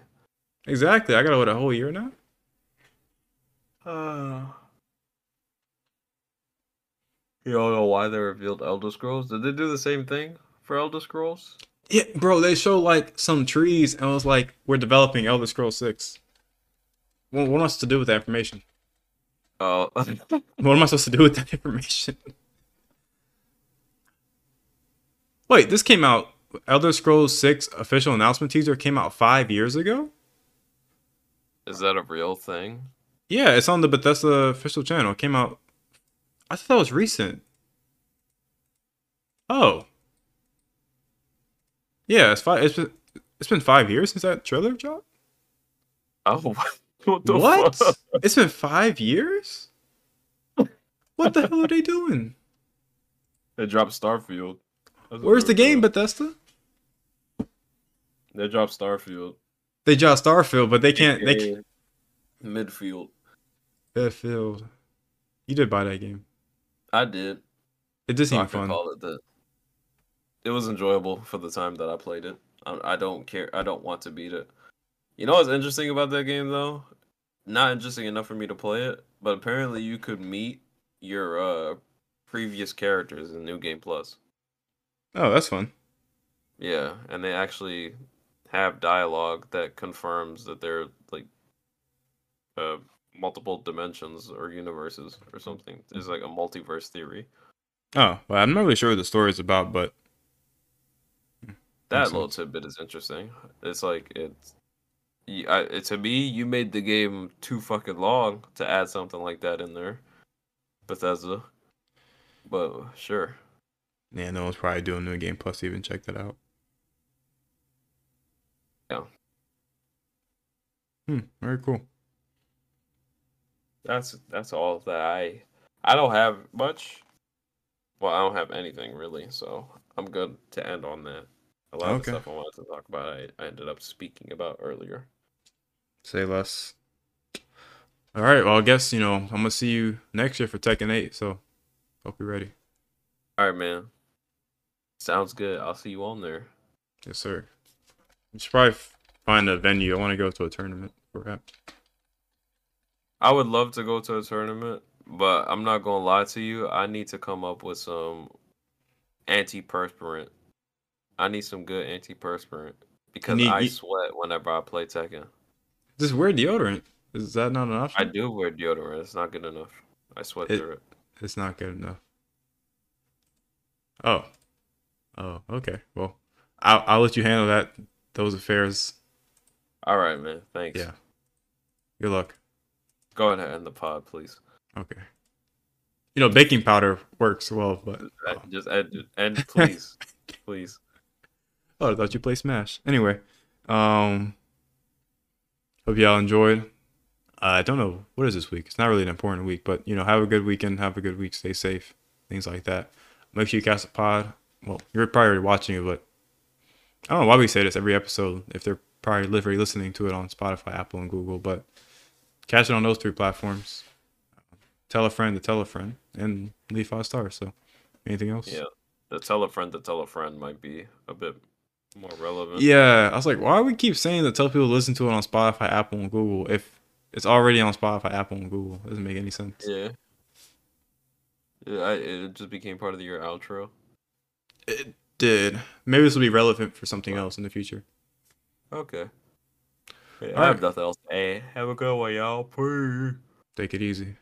Exactly. I gotta wait a whole year now. Uh, you don't know why they revealed Elder Scrolls? Did they do the same thing for Elder Scrolls? Yeah, bro. They show like some trees, and it was like we're developing Elder Scrolls Six. What, what am I supposed to do with that information? Oh, [laughs] What am I supposed to do with that information? Wait, this came out. Elder Scrolls 6 official announcement teaser came out five years ago? is that a real thing? Yeah, it's on the Bethesda official channel. It came out. I thought that was recent. Oh. Yeah, it's five. It's been, it's been five years since that trailer dropped. Oh, [laughs] what? The What? fuck? [laughs] It's been five years. What the hell are they doing? They dropped Starfield. That's Where's the game, doing. Bethesda? They dropped Starfield. They dropped Starfield, but they can't. They can't. AKA midfield. Battlefield. You did buy that game. I did. It did So I seem could fun. call it that. It was enjoyable for the time that I played it. I, I don't care. I don't want to beat it. You know what's interesting about that game though? Not interesting enough for me to play it, but apparently you could meet your uh previous characters in New Game Plus. Oh, that's fun. Yeah, and they actually have dialogue that confirms that they're like uh multiple dimensions or universes or something. It's like a multiverse theory. Oh, well, I'm not really sure what the story is about, but That little tidbit is interesting. It's like it's, I, to me, you made the game too fucking long to add something like that in there, Bethesda. But sure, yeah, no one's probably doing New Game Plus even check that out. Yeah. Hmm. Very cool. that's that's all that I. I don't have much. Well, I don't have anything really, so I'm good to end on that. A lot of Okay. the stuff I wanted to talk about, I, I ended up speaking about earlier. Say less. All right. Well, I guess you know I'm gonna see you next year for Tekken 8. So hope you're ready. All right, man. Sounds good. I'll see you on there. Yes, sir. You should probably find a venue. I want to go to a tournament, perhaps. I would love to go to a tournament, but I'm not gonna lie to you. I need to come up with some antiperspirant. I need some good antiperspirant because need- I sweat whenever I play Tekken. Just wear deodorant. Is that not enough? I do wear deodorant. It's not good enough. I sweat It- through it. It's not good enough. Oh. Oh, okay. Well, I'll I'll let you handle that. Those affairs. All right, man. Thanks. Yeah. Good luck. Go ahead and end the pod, please. Okay. You know, baking powder works well, but Uh, Just end, it. [laughs] end, please, please. Oh, I thought you play Smash. Anyway, um, hope y'all enjoyed. Uh, I don't know what is this week. It's not really an important week, but you know, have a good weekend. Have a good week. Stay safe. Things like that. Make sure you cast a pod. Well, you're probably already watching it, but I don't know why we say this every episode. If they're probably literally listening to it on Spotify, Apple, and Google, but catch it on those three platforms. Tell a friend to tell a friend, and leave five stars. So, anything else? Yeah. The tell a friend to tell a friend might be a bit more relevant. Yeah, I was like, why we keep saying that tell people to listen to it on Spotify, Apple, and Google if it's already on Spotify, Apple, and Google? It doesn't make any sense. Yeah. Yeah, I, it just became part of your outro. It did. Maybe this will be relevant for something else in the future. Okay. Yeah, I have right. nothing else. Hey, have a good one, y'all. Peace. Take it easy.